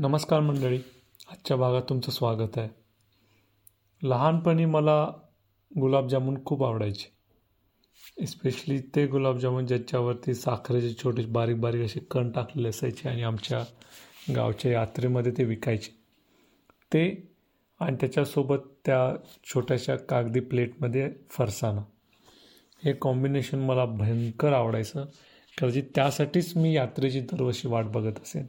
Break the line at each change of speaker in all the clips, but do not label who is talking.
नमस्कार मंडळी. आजच्या भागात तुमचं स्वागत आहे. लहानपणी मला गुलाबजामुन खूप आवडायचे. इस्पेशली ते गुलाबजामुन ज्याच्यावरती साखरेचे छोटे बारीक बारीक असे कण टाकलेले असायचे आणि आमच्या गावच्या यात्रेमध्ये ते विकायचे. ते आणि त्याच्यासोबत त्या छोट्याशा कागदी प्लेटमध्ये फरसाणा. हे कॉम्बिनेशन मला भयंकर आवडायचं. कदाचित त्यासाठीच मी यात्रेची दरवर्षी वाट बघत असेन.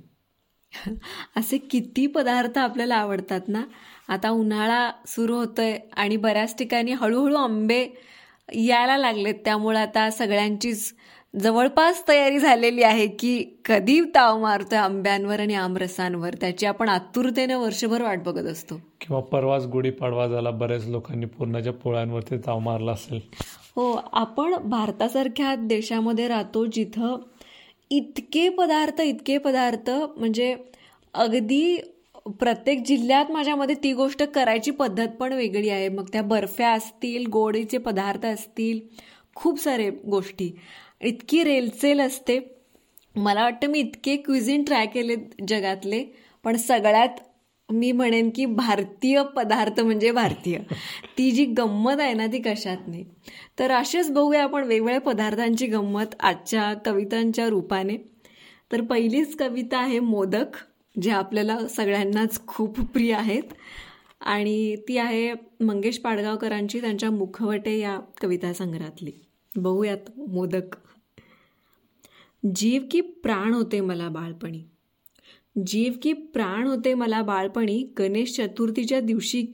असे किती पदार्थ आपल्याला आवडतात ना? आता उन्हाळा सुरू होतोय आणि बऱ्याच ठिकाणी हळूहळू आंबे यायला लागलेत. त्यामुळे आता सगळ्यांचीच जवळपास तयारी झालेली आहे की कधी ताव मारतोय आंब्यांवर आणि आमरसांवर त्याची आपण आतुरतेने वर्षभर वाट बघत असतो.
किंवा परवाच गुढीपाडवा झाला बऱ्याच लोकांनी पूर्णाच्या पोळ्यांवरती ताव मारला असेल.
हो आपण भारतासारख्या देशामध्ये राहतो जिथं इतके पदार्थ इतके पदार्थ म्हणजे अगदी प्रत्येक जिल्ह्यात माझ्यामध्ये ती गोष्ट करायची पद्धत पण वेगळी आहे. मग त्या बर्फ्या असतील गोडीचे पदार्थ असतील खूप सारे गोष्टी. इतकी रेलचेल असते. मला वाटतं मी इतके क्विझिन ट्राय केले जगातले पण सगळ्यात मी म्हणेन की भारतीय पदार्थ म्हणजे भारतीय. ती जी गंमत आहे ना ती कशात नाही तर असेच बघूया आपण वेगवेगळ्या पदार्थांची गंमत आजच्या कवितांच्या रूपाने. तर पहिलीच कविता आहे मोदक जे आपल्याला सगळ्यांनाच खूप प्रिय आहेत. आणि ती आहे मंगेश पाडगावकरांची त्यांच्या मुखवटे या कविता संग्रहातली. बघूयात मोदक. जीव की प्राण होते मला बाळपणी. जीव की प्राण होते मला बाळपणी गणेश चतुर्थीच्या दिवशी.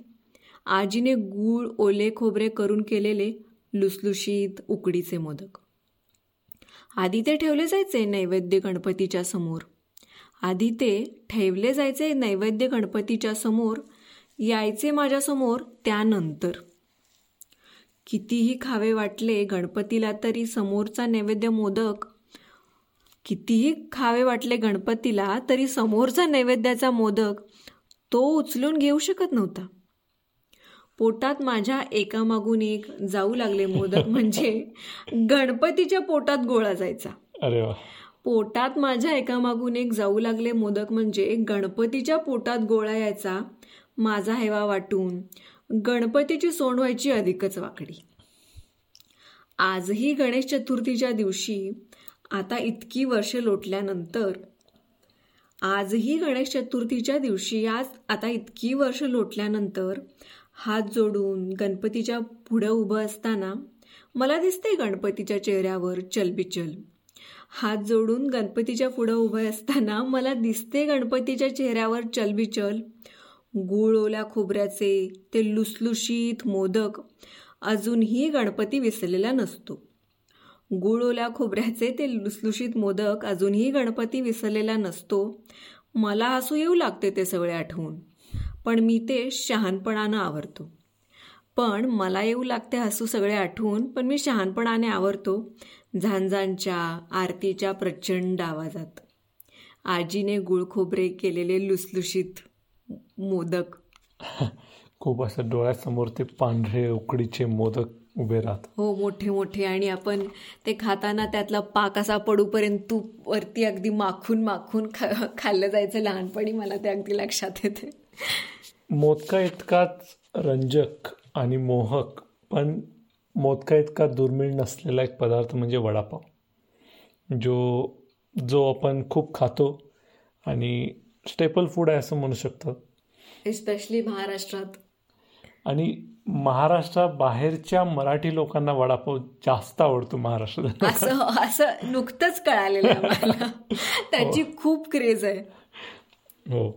आजीने गूळ ओले खोबरे करून केलेले लुसलुशीत उकडीचे मोदक. आधी ते ठेवले जायचे नैवेद्य गणपतीच्या समोर. आधी ते ठेवले जायचे नैवेद्य गणपतीच्या समोर यायचे माझ्यासमोर त्यानंतर. कितीही खावे वाटले गणपतीला तरी समोरचा नैवेद्य मोदक कितीही खावे वाटले गणपतीला तरी समोरचा नैवेद्याचा मोदक तो उचलून घेऊ शकत नव्हता. पोटात माझ्या एकामागून एक जाऊ लागले मोदक म्हणजे गणपतीच्या पोटात गोळा जायचा.
अरे वा.
पोटात माझ्या एकामागून एक जाऊ लागले मोदक म्हणजे गणपतीच्या पोटात गोळा यायचा माझा हेवा वाटून गणपतीची सोंड व्हायची अधिकच वाकडी. आजही गणेश चतुर्थीच्या दिवशी आता इतकी वर्षे लोटल्यानंतर आजही गणेश चतुर्थीच्या दिवशी आज आता इतकी वर्ष लोटल्यानंतर हात जोडून गणपतीच्या पुढं उभं असताना मला दिसते गणपतीच्या चेहऱ्यावर चलबिचल. हात जोडून गणपतीच्या पुढं उभं असताना मला दिसते गणपतीच्या चेहऱ्यावर चलबिचल. गुळ ओल्या खोबऱ्याचे ते लुसलुशीत मोदक अजूनही गणपती विसरलेला नसतो. गुळ ओल्या खोबऱ्याचे ते लुसलुशीत मोदक अजूनही गणपती विसरलेला नसतो. मला हसू येऊ लागते ते सगळे आठवून पण मी ते शहानपणानं आवरतो. पण मला येऊ लागते हसू सगळे आठवून पण मी शहानपणाने आवरतो झांझांच्या आरतीच्या प्रचंड आवाजात. आजीने गुळखोबरे केलेले लुसलुशीत मोदक.
खूप असं डोळ्यासमोर ते पांढरे उकडीचे मोदक उभे राहत
हो मोठे मोठे आणि आपण ते खाताना त्यातला पाक असा पडूपर्यंत तूप वरती अगदी माखून माखून खा खाल्लं जायचं लहानपणी. मला ते अगदी लक्षात येते.
मोदका इतकाच रंजक आणि मोहक पण मोदका इतका दुर्मिळ नसलेला एक पदार्थ म्हणजे वडापाव जो जो आपण खूप खातो आणि स्टेपल फूड आहे असं म्हणू शकतात.
एस्पेशली महाराष्ट्रात
आणि महाराष्ट्रा बाहेरच्या मराठी लोकांना वडापाव जास्त आवडतो महाराष्ट्रात.
असं असं नुकतंच कळालेलं आहे मला त्याची खूप क्रेज आहे.
हो.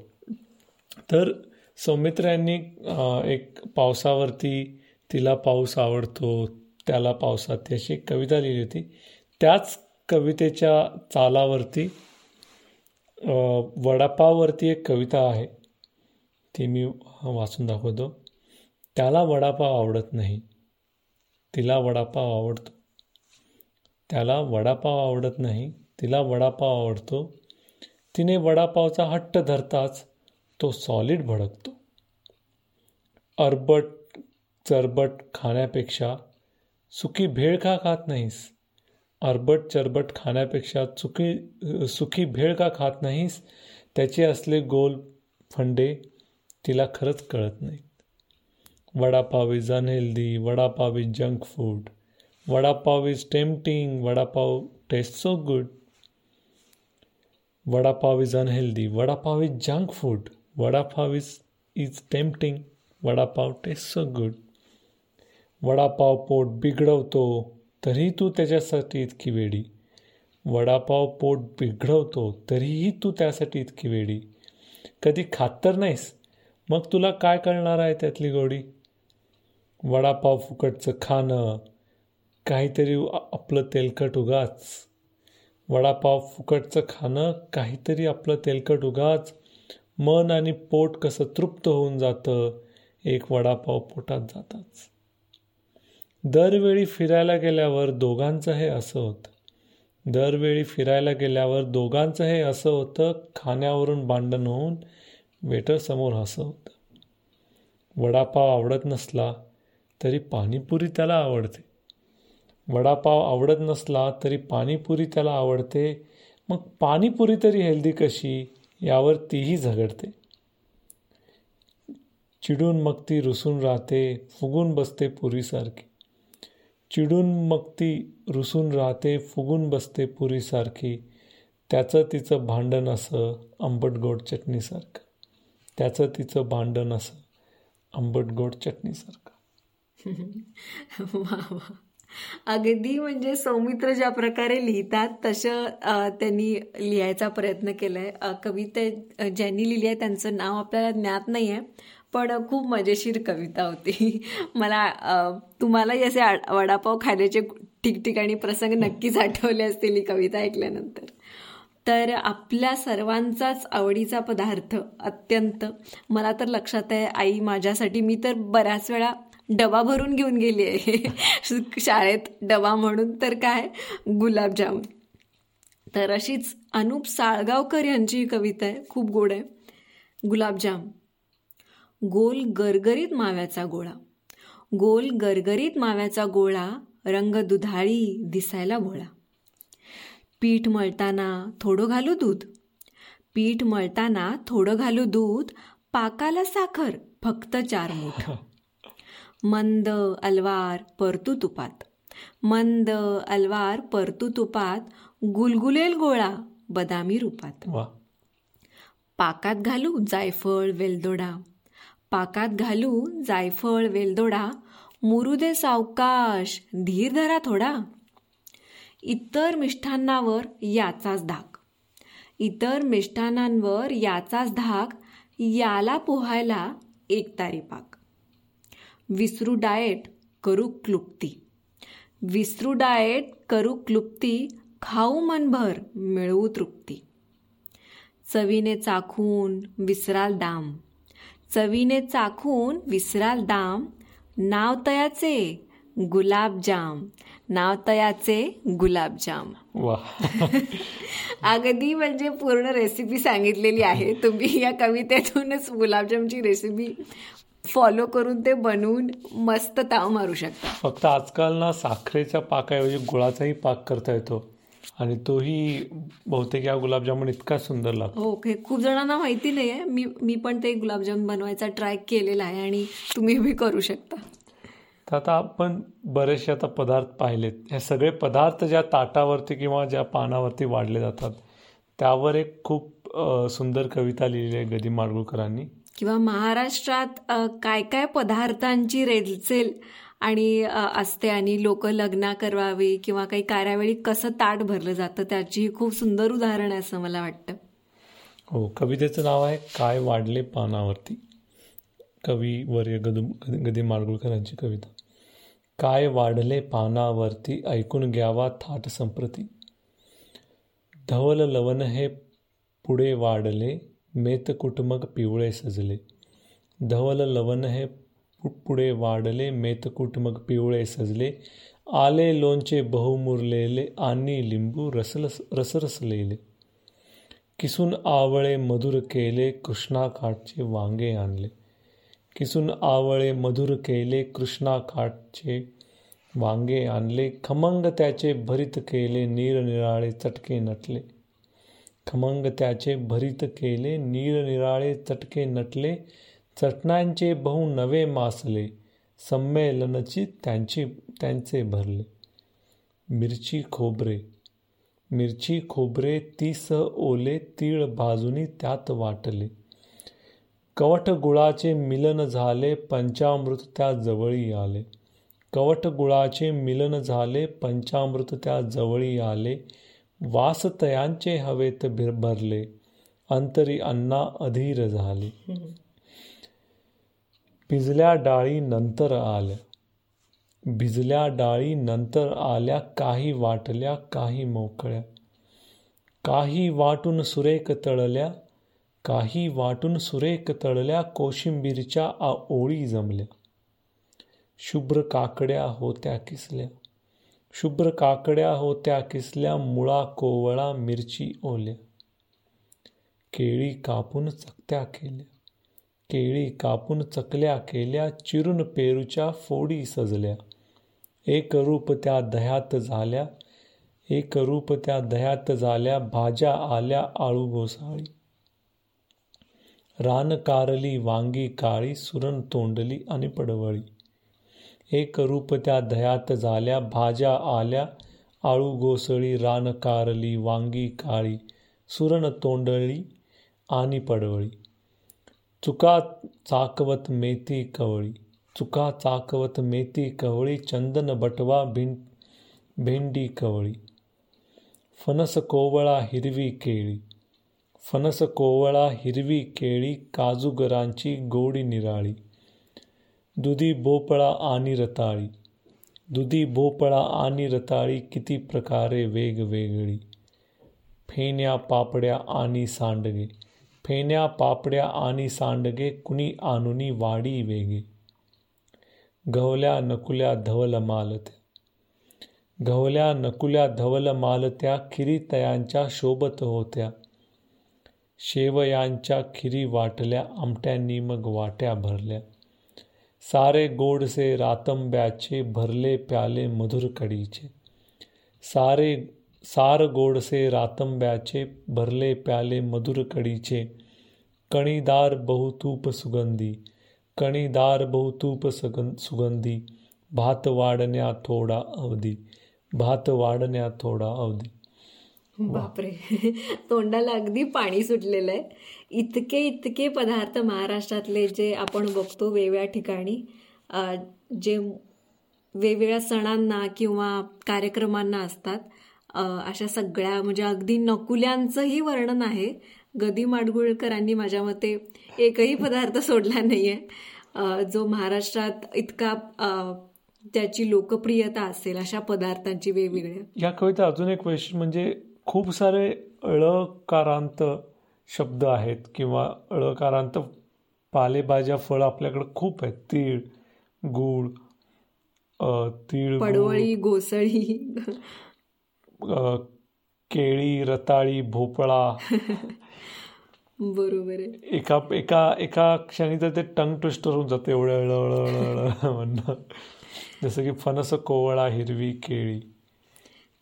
तर सौमित्र यांनी एक पावसावरती तिला पाऊस आवडतो त्याला पावसात अशी एक कविता लिहिली होती. त्याच कवितेच्या चालावरती वडापाववरती एक कविता आहे. ती मी वाचून दाखवतो. त्याला वडापाव आवडत नाही. तिला वडापाव आवडतो. त्याला वडापाव आवडत नाही तिला वडापाव आवडतो. तिने वडापावचा हट्ट धरताच तो सॉलिड भडकतो. अरबट चरबट खाण्यापेक्षा सुकी भेळ का खात नाहीस? अरबट चरबट खाण्यापेक्षा चुकी सुखी भेळ का खात नाहीस? त्याचे असले गोल फंडे तिला खरंच कळत नाहीत. Vada pav is unhealthy vada pav is junk food vada pav is tempting vada pav taste so good vada pav is unhealthy vada pav is junk food vada pav is is tempting vada pav taste so good vada pav पोट बिघडवतो तरीही तू त्याच्यासाठी इतकी वेडी. वडापाव पोट बिघडवतो तरीही तू त्यासाठी इतकी वेडी. कधी खात तर नाहीस मग तुला काय कळणार आहे त्यातली गोडी? वडापाव फुकटचं खाणं काहीतरी आपलं तेलकट उगाच. वडापाव फुकटचं खाणं काहीतरी आपलं तेलकट उगाच. मन आणि पोट कसं तृप्त होऊन जातं एक वडापाव पोटात जाताच. दरवेळी फिरायला गेल्यावर दोघांचं हे असं होतं. दरवेळी फिरायला गेल्यावर दोघांचं हे असं होतं खाण्यावरून भांडण होऊन वेटरसमोर असं होतं. वडापाव आवडत नसला तरी पाणीपुरी त्याला आवडते. वडापाव आवडत नसला तरी पाणीपुरी त्याला आवडते. मग पाणीपुरी तरी हेल्दी कशी? यावर तीही झगडते. चिडून मग ती रुसून राहते फुगून बसते पुरीसारखी. चिडून मग ती रुसून राहते फुगून बसते पुरीसारखी. त्याचं तिचं भांडण असं आंबट गोड चटणीसारखं. त्याचं तिचं भांडण असं आंबट गोड चटणीसारखं.
वा वा. अगदी म्हणजे सौमित्र ज्या प्रकारे लिहितात तसं त्यांनी लिहायचा प्रयत्न केलाय. कविता ज्यांनी लिहिली आहे त्यांचं नाव आपल्याला ज्ञात नाही आहे पण खूप मजेशीर कविता होती. मला तुम्हालाही असे वडापाव खाण्याचे ठिकठिकाणी प्रसंग नक्कीच आठवले असतील ही कविता ऐकल्यानंतर. तर आपल्या सर्वांचाच आवडीचा पदार्थ अत्यंत. मला तर लक्षात आहे आई माझ्यासाठी मी तर बऱ्याच वेळा डबा भरून घेऊन गेली आहे. शाळेत डबा म्हणून तर काय? गुलाबजाम तर अशीच अनुप साळगावकर यांची कविता आहे. खूप गोड आहे. गुलाबजाम. गोल गरगरीत माव्याचा गोळा. गोल गरगरीत माव्याचा गोळा रंग दुधाळी दिसायला भोळा. पीठ मळताना थोडं घालू दूध. पीठ मळताना थोडं घालू दूध. पाकाला साखर फक्त चार मूठ. मंद अलवार परतू तुपात. मंद अलवार परतू तुपात गुलगुलेल गोळा बदामी रूपात. पाकात घालू जायफळ वेलदोडा. पाकात घालू जायफळ वेलदोडा. मुरुदे सावकाश धीर धरा थोडा. इतर मिष्ठांनावर याचाच धाक. इतर मिष्ठानांवर याचाच धाक याला पोहायला एक तारी पाक विसरू डाएट करू क्लुप्ती. विसरू डाएट करू क्लुप्ती खाऊ मनभर मिळवू तृप्ती. चवीने चाखून विसराल दाम. चवीने चाखून विसराल दाम. नाव तयाचे गुलाबजाम नाव तयाचे गुलाबजाम अगदी म्हणजे पूर्ण रेसिपी सांगितलेली आहे. तुम्ही या कवितेतूनच गुलाबजामची रेसिपी फॉलो करून ते बनवून मस्त ताव मारू शकता
फक्त आजकाल ना साखरेच्या पाकाऐवजी गुळाचाही पाक करता येतो. आणि तोही बहुतेक या गुलाबजामुन इतका सुंदर लागतो.
ओके खूप जणांना माहिती नाही आहे मी मी पण ते गुलाबजाम बनवायचा ट्राय केलेला आहे आणि तुम्ही बी करू शकता.
तर आता आपण बरेचसे आता पदार्थ पाहिलेत. हे सगळे पदार्थ ज्या ताटावरती किंवा ज्या पानावरती वाढले जातात त्यावर एक खूप सुंदर कविता लिहिली आहे गदी माडगुळकरांनी.
किंवा महाराष्ट्रात काय काय पदार्थांची रेलचेल आणि असते आणि लोक लग्न करवावी किंवा काही कार्यावेळी कसं ताट भरलं जातं त्याची खूप सुंदर उदाहरण आहे असं मला वाटतं.
हो कवितेचं नाव आहे काय वाढले पानावरती. कवी वर्य गदू गदी माडगुळकरांची कविता. काय वाढले पानावरती ऐकून घ्यावा थाट संप्रती. धवल लवण हे पुढे वाढले मेत कुटुंबक पिवळे सजले. धवल लवण हे पुढे वाढले मेतकुटमग पिवळे सजले. आले लोणचे बहुमुरलेले आणि लिंबू रसलस रसरसलेले. किसून आवळे मधुर केले कृष्णाकाठचे वांगे आणले. किसून आवळे मधुर केले कृष्णाकाठचे वांगे आणले. खमंग त्याचे भरित केले निरनिराळे चटके नटले. खमंग त्याचे भरित केले निरनिराळे चटके नटले चटण्यांचे बहु नवे मासले संमेलनची त्यांची त्यांचे भरले. मिरची खोबरे. मिरची खोबरे तीस ओले तीळ बाजूनी त्यात वाटले. कवट गुळाचे मिलन झाले पंचामृत त्या जवळी आले. कवट गुळाचे मिलन झाले पंचामृत त्या जवळी आले. वासतयांचे हवेत भरले अंतरी अन्ना अधीर झाले. भिजल्या डाळी नंतर आल्या. भिजल्या डाळी नंतर आल्या काही वाटल्या काही मोकळ्या. काही वाटून सुरेख तळल्या काही वाटून सुरेख तळल्या कोशिंबीरच्या ओळी जमल्या. शुभ्र काकड्या होत्या किसल्या. शुभ्र काकड्या होत्या किसल्या मुळा कोवळा मिरची ओल्या. केळी कापून चकत्या केल्या. केळी कापून चकल्या केल्या चिरून पेरूच्या फोडी सजल्या. एक रूप त्या दह्यात झाल्या एक रूप त्या दह्यात झाल्या भाज्या आल्या आळू घोसाळी. रान कारली वांगी काळी सुरण तोंडली आणि पडवळी. एक रूप त्या दह्यात झाल्या भाज्या आल्या आळू गोसळी रान कारली वांगी काळी सुरण तोंडळी आणि पडवळी. चुका चाकवत मेथी कवळी. चुका चाकवत मेथी कवळी चंदन बटवा भिं भेंडी कवळी. फणस कोवळा हिरवी केळी. फणस कोवळा हिरवी केळी काजूगरांची गोडी निराळी. दुधी भोपळा आणि रताळी. दुधी भोपळा आणि रताळी किती प्रकारे वेगवेगळी? फेण्या पापड्या आणि सांडगे. फेण्या पापड्या आणि सांडगे कुणी आणुनी वाडी वेगे? गवल्या नकुल्या धवल मालत्या. गवल्या नकुल्या धवल मालत्या खिरीतयांच्या शोभत होत्या. शेवयांच्या खिरी वाटल्या आमट्यांनी मग वाट्या भरल्या. સારે ગોડ સે રાતમ બ્યાચે ભરલે પ્યાલે મધુર કડી છે સારે સાર ગોડ સે રાતમ બ્યાચે ભરલે પ્યાલે મધુર કડી છે કણીદાર બહુ તૂપ સુગંધી કણીદાર બહુ તૂપ સુગંધી ભાત વાડન્યા થોડા અવધિ ભાત વાડન્યા થોડા અવધિ
बापरे. तोंडाला अगदी पाणी सुटलेलं आहे. इतके इतके पदार्थ महाराष्ट्रातले जे आपण बघतो वेगवेगळ्या ठिकाणी जे वेगवेगळ्या सणांना किंवा कार्यक्रमांना असतात अशा सगळ्या म्हणजे अगदी नकुल्यांचंही वर्णन आहे. गदी माडगुळकरांनी माझ्या मते एकही पदार्थ सोडला नाही आहे जो महाराष्ट्रात इतका त्याची लोकप्रियता असेल अशा पदार्थांची वेगवेगळ्या.
या कविता अजून एक वैशिष्ट्य म्हणजे खूप सारे अळकारांत शब्द आहेत किंवा अळकारांत पालेभाज्या फळं आपल्याकडे खूप आहेत तीळ गूळ तीळ
पडवळी गोसळी
केळी रताळी भोपळा
बरोबर आहे
एका एका एका क्षणी तर ते टंग ट्विस्टर होऊन जाते एवढं म्हणणं जसं की फणस कोवळा हिरवी केळी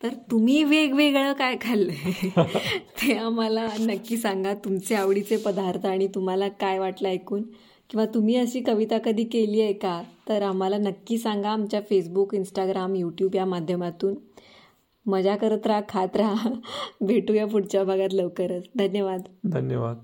तर तुम्ही वेगवेगळं काय खाल्लंय? ते आम्हाला नक्की सांगा. तुमचे आवडीचे पदार्थ आणि तुम्हाला काय वाटलं ऐकून? किंवा तुम्ही अशी कविता कधी केली आहे का? तर आम्हाला नक्की सांगा आमच्या फेसबुक इंस्टाग्राम यूट्यूब या माध्यमातून. मजा करत राहा खात राहा. भेटूया पुढच्या भागात लवकरच. धन्यवाद.
धन्यवाद.